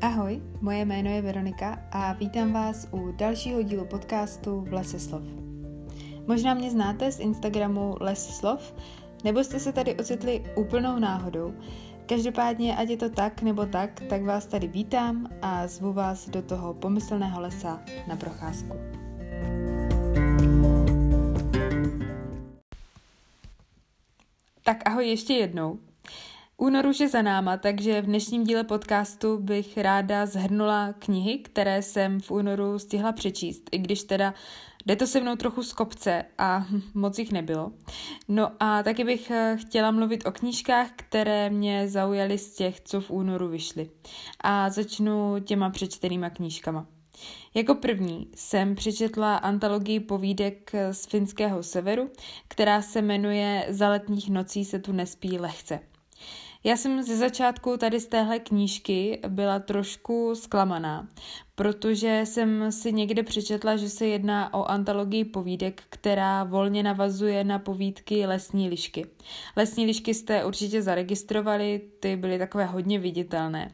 Ahoj, moje jméno je Veronika a vítám vás u dalšího dílu podcastu v Lese slov. Možná mě znáte z Instagramu Les slov, nebo jste se tady ocitli úplnou náhodou. Každopádně, ať je to tak nebo tak, tak vás tady vítám a zvu vás do toho pomyslného lesa na procházku. Tak ahoj ještě jednou. Únor už je za náma, takže v dnešním díle podcastu bych ráda zhrnula knihy, které jsem v únoru stihla přečíst, i když teda jde to se mnou trochu z kopce a moc jich nebylo. No a taky bych eh, chtěla mluvit o knížkách, které mě zaujaly z těch, co v únoru vyšly. A začnu těma přečtenýma knížkama. Jako první jsem přečetla antologii povídek z finského severu, která se jmenuje Za letních nocí se tu nespí lehce. Já jsem ze začátku tady z téhle knížky byla trošku zklamaná, protože jsem si někde přečetla, že se jedná o antologii povídek, která volně navazuje na povídky Lesní lišky. Lesní lišky jste určitě zaregistrovali, ty byly takové hodně viditelné.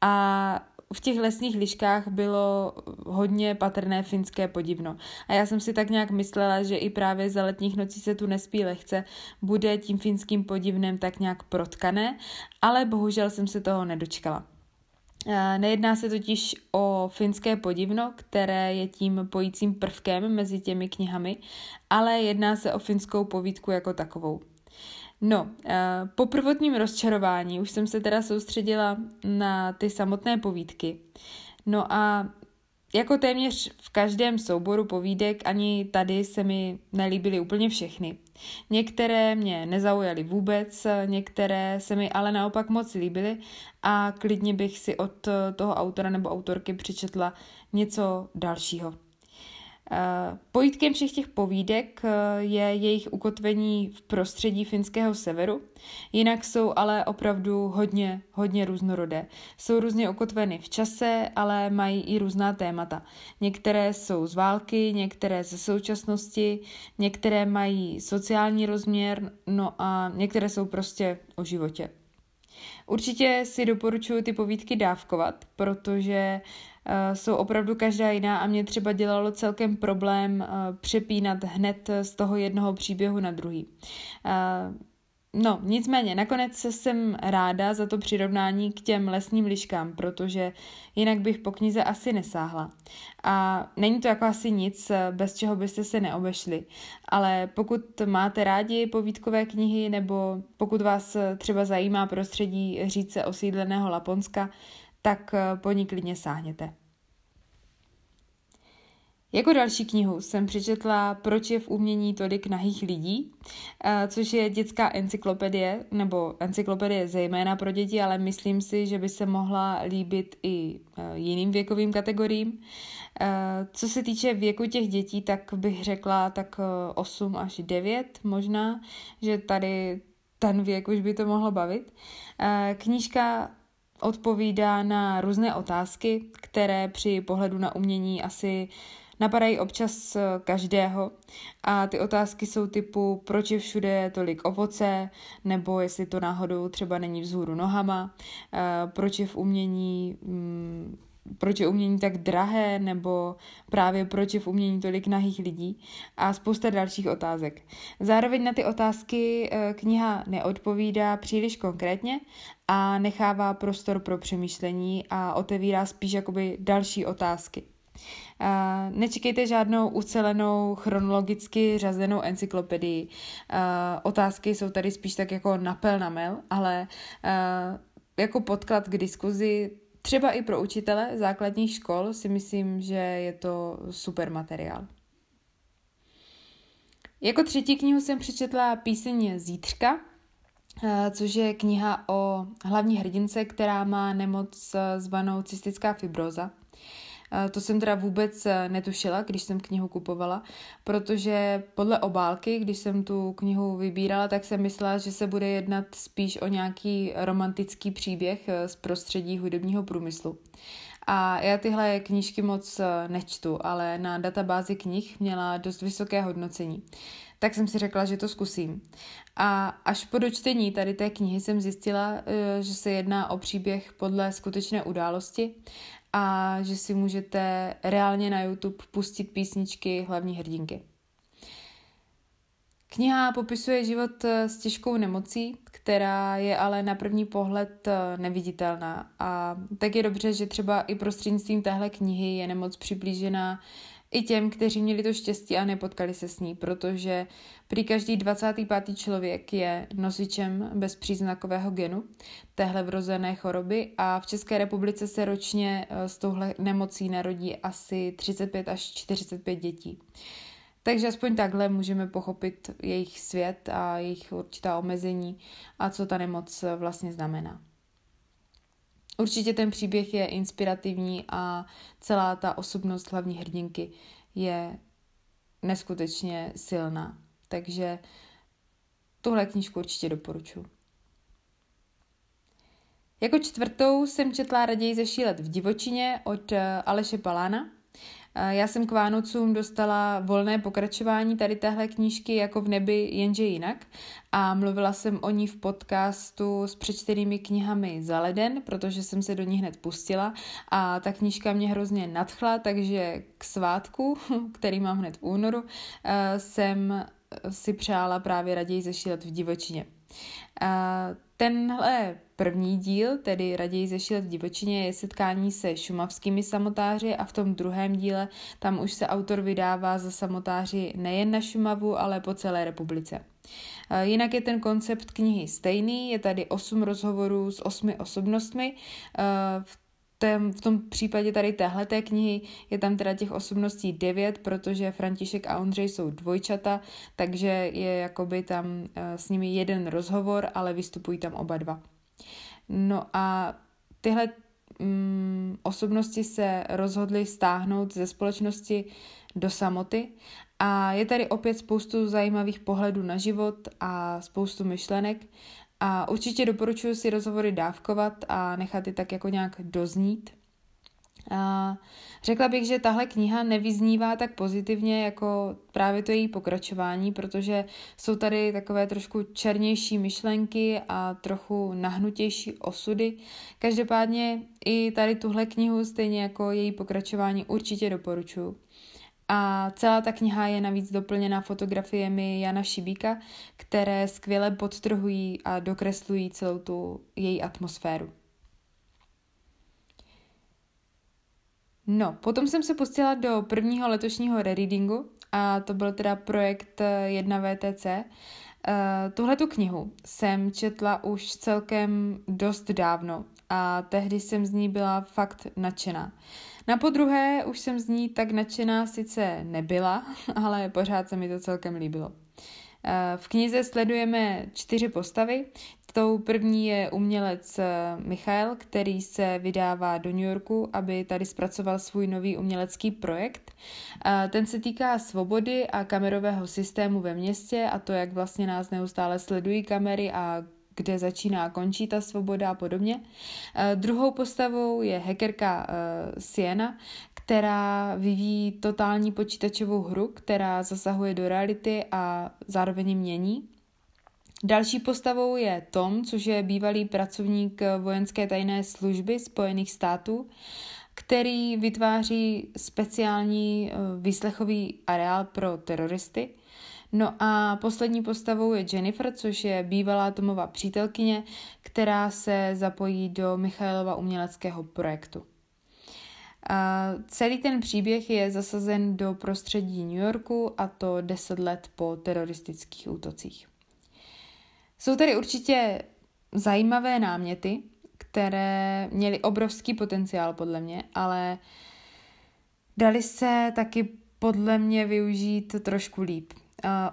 A v těch lesních liškách bylo hodně patrné finské podivno. A já jsem si tak nějak myslela, že i právě za letních nocí se tu nespí lehce bude tím finským podivnem tak nějak protkané, ale bohužel jsem se toho nedočkala. Nejedná se totiž o finské podivno, které je tím pojícím prvkem mezi těmi knihami, ale jedná se o finskou povídku jako takovou. No, eh, po prvotním rozčarování už jsem se teda soustředila na ty samotné povídky. No a jako téměř v každém souboru povídek ani tady se mi nelíbily úplně všechny. Některé mě nezaujaly vůbec, některé se mi ale naopak moc líbily a klidně bych si od toho autora nebo autorky přečetla něco dalšího. Pojítkem všech těch povídek eh, je jejich ukotvení v prostředí finského severu, jinak jsou ale opravdu hodně, hodně různorodé. Jsou různě ukotveny v čase, ale mají i různá témata. Některé jsou z války, některé ze současnosti, některé mají sociální rozměr, no a některé jsou prostě o životě. Určitě si doporučuji ty povídky dávkovat, protože jsou opravdu každá jiná a mě třeba dělalo celkem problém uh, přepínat hned z toho jednoho příběhu na druhý. Uh, No, nicméně, nakonec jsem ráda za to přirovnání k těm lesním liškám, protože jinak bych po knize asi nesáhla. A není to jako asi nic, bez čeho byste se neobešli. Ale pokud máte rádi povídkové knihy, nebo pokud vás třeba zajímá prostředí říce osídleného Laponska, tak po ní klidně sáhněte. Jako další knihu jsem přečetla Proč je v umění tolik nahých lidí, eh, což je dětská encyklopedie, nebo encyklopedie zejména pro děti, ale myslím si, že by se mohla líbit i eh, jiným věkovým kategoriím. Eh, co se týče věku těch dětí, tak bych řekla tak 8 až 9 možná, že tady ten věk už by to mohlo bavit. Knížka odpovídá na různé otázky, které při pohledu na umění asi napadají občas eh, každého. A ty otázky jsou typu, proč je všude tolik ovoce, nebo jestli to náhodou třeba není vzhůru nohama, eh, proč je v umění mm, proč je umění tak drahé, nebo právě proč je v umění tolik nahých lidí a spousta dalších otázek. Zároveň na ty otázky eh, kniha neodpovídá příliš konkrétně a nechává prostor pro přemýšlení a otevírá spíš jakoby další otázky. Uh, nečekejte žádnou ucelenou, chronologicky řazenou encyklopedii. Uh, otázky jsou tady spíš tak jako napel na mel, ale jako podklad k diskuzi třeba i pro učitele základních škol si myslím, že je to super materiál. Jako třetí knihu jsem přečetla píseň Zítřka, což je kniha o hlavní hrdince, která má nemoc zvanou cystická fibroza. To jsem teda vůbec eh, netušila, když jsem knihu kupovala, protože podle obálky, když jsem tu knihu vybírala, tak jsem myslela, že se bude jednat spíš o nějaký romantický příběh eh, z prostředí hudebního průmyslu. A já tyhle knížky moc eh, nečtu, ale na databázi knih měla dost vysoké hodnocení. tak jsem si řekla, že to zkusím. A až po dočtení tady té knihy jsem zjistila, eh, že se jedná o příběh podle skutečné události a že si můžete reálně na YouTube pustit písničky hlavní hrdinky. Kniha popisuje život eh, s těžkou nemocí, která je ale na první pohled eh, neviditelná. A tak je dobře, že třeba i prostřednictvím téhle knihy je nemoc přiblížená i těm, kteří měli to štěstí a nepotkali se s ní, protože prý každý 25. člověk je nosičem bezpříznakového genu téhle vrozené choroby a v České republice se ročně eh, s touhle nemocí narodí asi 35 až 45 dětí. Takže aspoň takhle můžeme pochopit jejich svět a jejich určitá omezení a co ta nemoc vlastně znamená. Určitě ten příběh je inspirativní a celá ta osobnost hlavní hrdinky je neskutečně silná. Takže tuhle knížku určitě doporučuji. Jako čtvrtou jsem četla raději zešílet v divočině od Aleše Palána. Já jsem k Vánocům dostala volné pokračování tady téhle knížky jako v nebi, jenže jinak. A mluvila jsem o ní v podcastu s přečtenými knihami za leden, protože jsem se do ní hned pustila a ta knížka mě hrozně nadchla, takže k svátku, který mám hned v únoru, eh, jsem si přála právě raději zešílet v divočině. Tenhle první díl, tedy raději zešílet v divočině, je setkání se šumavskými samotáři a v tom druhém díle tam už se autor vydává za samotáři nejen na Šumavu, ale po celé republice. Jinak je ten koncept knihy stejný, je tady osm rozhovorů s osmi osobnostmi. V tém, v tom případě tady téhleté knihy je tam teda těch osobností devět, protože František a Ondřej jsou dvojčata, takže je jakoby tam uh, s nimi jeden rozhovor, ale vystupují tam oba dva. No a tyhle um, osobnosti se rozhodly stáhnout ze společnosti do samoty a je tady opět spoustu zajímavých pohledů na život a spoustu myšlenek a určitě doporučuji si rozhovory dávkovat a nechat je tak jako nějak doznít. A řekla bych, že tahle kniha nevyznívá tak pozitivně jako právě to její pokračování, protože jsou tady takové trošku černější myšlenky a trochu nahnutější osudy. Každopádně i tady tuhle knihu, stejně jako její pokračování, určitě doporučuji. A celá ta kniha je navíc doplněna fotografiemi Jana Šibíka, které skvěle podtrhují a dokreslují celou tu její atmosféru. No, potom jsem se pustila do prvního letošního rereadingu a to byl teda projekt 1VTC. Uh, Tuhle tu knihu jsem četla už celkem dost dávno a tehdy jsem z ní byla fakt nadšená. Na podruhé už jsem z ní tak nadšená sice nebyla, ale pořád se mi to celkem líbilo. Eh, v knize sledujeme čtyři postavy. Tou první je umělec eh, Michael, který se vydává do New Yorku, aby tady zpracoval svůj nový umělecký projekt. Eh, ten se týká svobody a kamerového systému ve městě a to, jak vlastně nás neustále sledují kamery a kde začíná a končí ta svoboda a podobně. Uh, druhou postavou je hackerka uh, Siena, která vyvíjí totální počítačovou hru, která zasahuje do reality a zároveň mění. Další postavou je Tom, což je bývalý pracovník vojenské tajné služby Spojených států, který vytváří speciální eh, výslechový areál pro teroristy. No a poslední postavou je Jennifer, což je bývalá Tomova přítelkyně, která se zapojí do Michailova uměleckého projektu. A celý ten příběh je zasazen do prostředí New Yorku a to deset let po teroristických útocích. Jsou tady určitě zajímavé náměty, které měly obrovský potenciál podle mě, ale dali se taky podle mě využít trošku líp.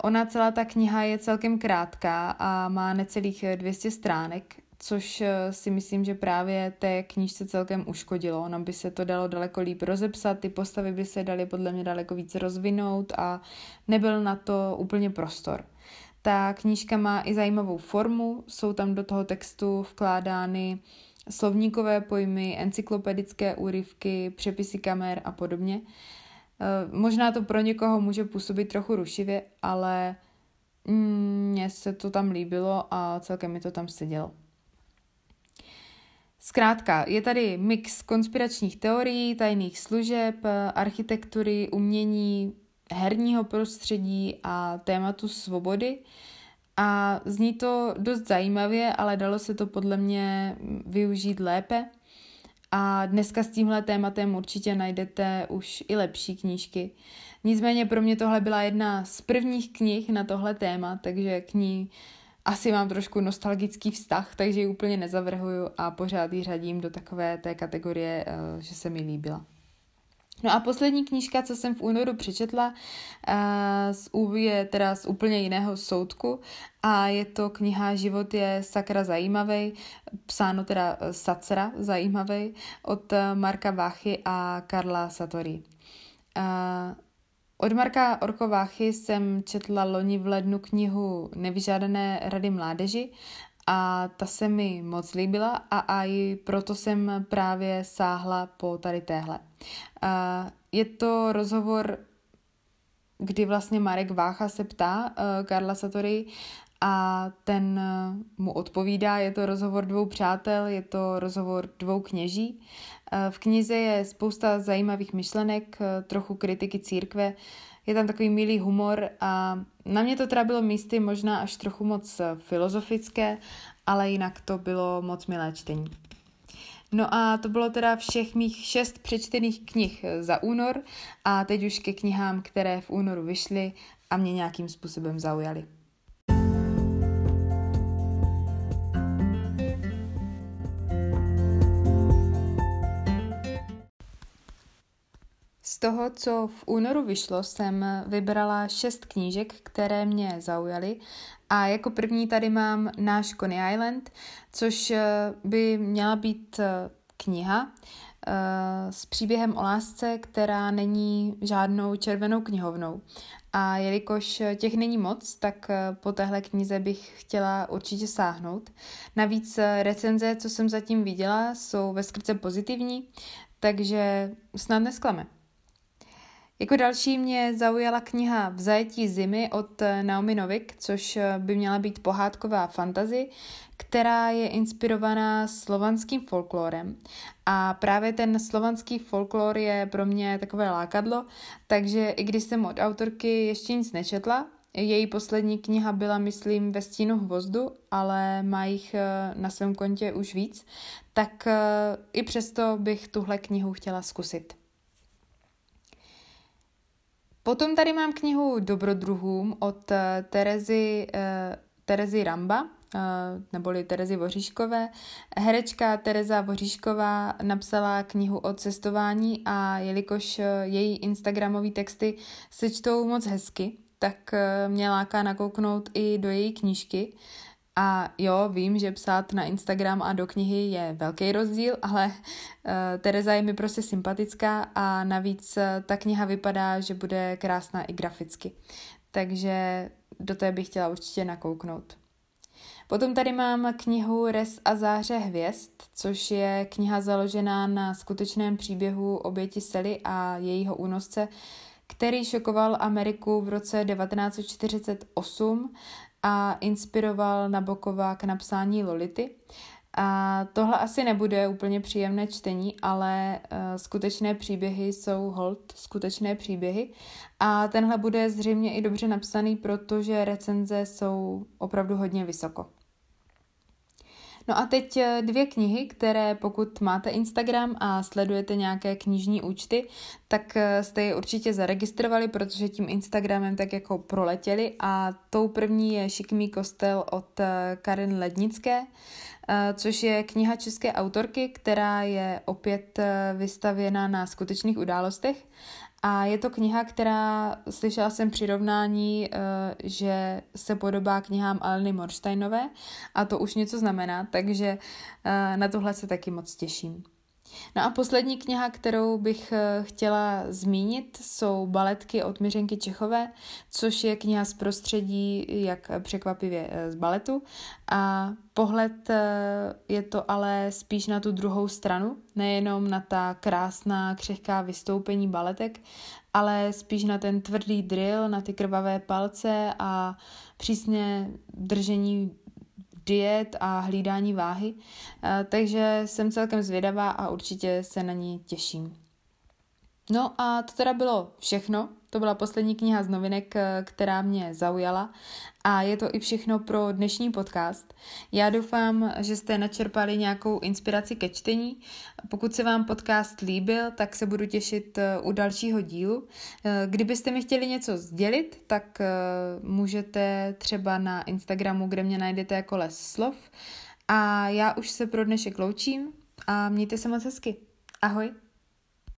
Ona celá ta kniha je celkem krátká a má necelých 200 stránek, což eh, si myslím, že právě té knížce celkem uškodilo. Ono by se to dalo daleko líp rozepsat, ty postavy by se daly podle mě daleko víc rozvinout a nebyl na to úplně prostor. Ta knížka má i zajímavou formu, jsou tam do toho textu vkládány slovníkové pojmy, encyklopedické úryvky, přepisy kamer a podobně. Eh, možná to pro někoho může působit trochu rušivě, ale mně se to tam líbilo a celkem mi to tam sedělo. Zkrátka, je tady mix konspiračních teorií, tajných služeb, architektury, umění, herního prostředí a tématu svobody. A zní to dost zajímavě, ale dalo se to podle mě využít lépe. A dneska s tímhle tématem určitě najdete už i lepší knížky. Nicméně pro mě tohle byla jedna z prvních knih na tohle téma, takže k ní asi mám trošku nostalgický vztah, takže ji úplně nezavrhuju a pořád ji řadím do takové té kategorie, eh, že se mi líbila. No a poslední knížka, co jsem v únoru přečetla, uh, je teda z úplně jiného soudku a je to kniha Život je sakra zajímavý, psáno teda eh, Sacra zajímavý od Marka Váchy a Karla Satori. Od Marka Orkováchy jsem četla loni v lednu knihu Nevyžádané rady mládeži a ta se mi moc líbila a, i proto jsem právě sáhla po tady téhle. Je to rozhovor, kdy vlastně Marek Vácha se ptá uh, Karla Satory a ten uh, mu odpovídá. Je to rozhovor dvou přátel, je to rozhovor dvou kněží. Uh, v knize je spousta zajímavých myšlenek, trochu kritiky církve, je tam takový milý humor a na mě to teda bylo místy možná až trochu moc filozofické, ale jinak to bylo moc milé čtení. No a to bylo teda všech mých šest přečtených knih za únor a teď už ke knihám, které v únoru vyšly a mě nějakým způsobem zaujaly. Toho, co v únoru vyšlo, jsem vybrala šest knížek, které mě zaujaly. A jako první tady mám náš Coney Island, což eh, by měla být eh, kniha eh, s příběhem o lásce, která není žádnou červenou knihovnou. A jelikož těch není moc, tak po téhle knize bych chtěla určitě sáhnout. Navíc recenze, co jsem zatím viděla, jsou ve skrce pozitivní, takže snad nesklame. Jako další mě zaujala kniha V zajetí zimy od eh, Naomi Novik, což eh, by měla být pohádková fantazy, která je inspirovaná slovanským folklorem. A právě ten slovanský folklor je pro mě takové lákadlo, takže i když jsem od autorky ještě nic nečetla, její poslední kniha byla, myslím, ve stínu hvozdu, ale má jich eh, na svém kontě už víc, tak i přesto bych tuhle knihu chtěla zkusit. Potom tady mám knihu Dobrodruhům od eh, Terezy, uh, Terezy Ramba, uh, neboli Terezy Voříškové. Herečka Tereza Voříšková napsala knihu o cestování a jelikož její instagramové texty se čtou moc hezky, tak mě láká nakouknout i do její knížky. A jo, vím, že psát na Instagram a do knihy je velký rozdíl, ale uh, Tereza je mi prostě sympatická a navíc uh, ta kniha vypadá, že bude krásná i graficky. Takže do té bych chtěla určitě nakouknout. Potom tady mám knihu Res a záře hvězd, což je kniha založená na skutečném příběhu oběti Sely a jejího únosce, který šokoval Ameriku v roce 1948 a inspiroval Nabokova k napsání Lolity. A tohle asi nebude úplně příjemné čtení, ale uh, skutečné příběhy jsou hold, skutečné příběhy. A tenhle bude zřejmě i dobře napsaný, protože recenze jsou opravdu hodně vysoko. No a teď eh, dvě knihy, které pokud máte Instagram a sledujete nějaké knižní účty, tak eh, jste je určitě zaregistrovali, protože tím Instagramem tak jako proletěli. A tou první je Šikmý kostel od eh, Karen Lednické, což je kniha české autorky, která je opět vystavěna na skutečných událostech a je to kniha, která, slyšela jsem přirovnání, uh, že se podobá knihám Aleny Morsteinové a to už něco znamená, takže uh, na tohle se taky moc těším. No a poslední kniha, kterou bych eh, chtěla zmínit, jsou baletky od Miřenky Čechové, což je kniha z prostředí, jak překvapivě eh, z baletu. A pohled eh, je to ale spíš na tu druhou stranu, nejenom na ta krásná, křehká vystoupení baletek, ale spíš na ten tvrdý drill, na ty krvavé palce a přísně držení diet a hlídání váhy, eh, takže jsem celkem zvědavá a určitě se na ní těším. No a to teda bylo všechno. To byla poslední kniha z novinek, eh, která mě zaujala a je to i všechno pro dnešní podcast. Já doufám, že jste načerpali nějakou inspiraci ke čtení. Pokud se vám podcast líbil, tak se budu těšit eh, u dalšího dílu. Eh, kdybyste mi chtěli něco sdělit, tak můžete třeba na Instagramu, kde mě najdete jako les slov. A já už se pro dnešek loučím a mějte se moc hezky. Ahoj!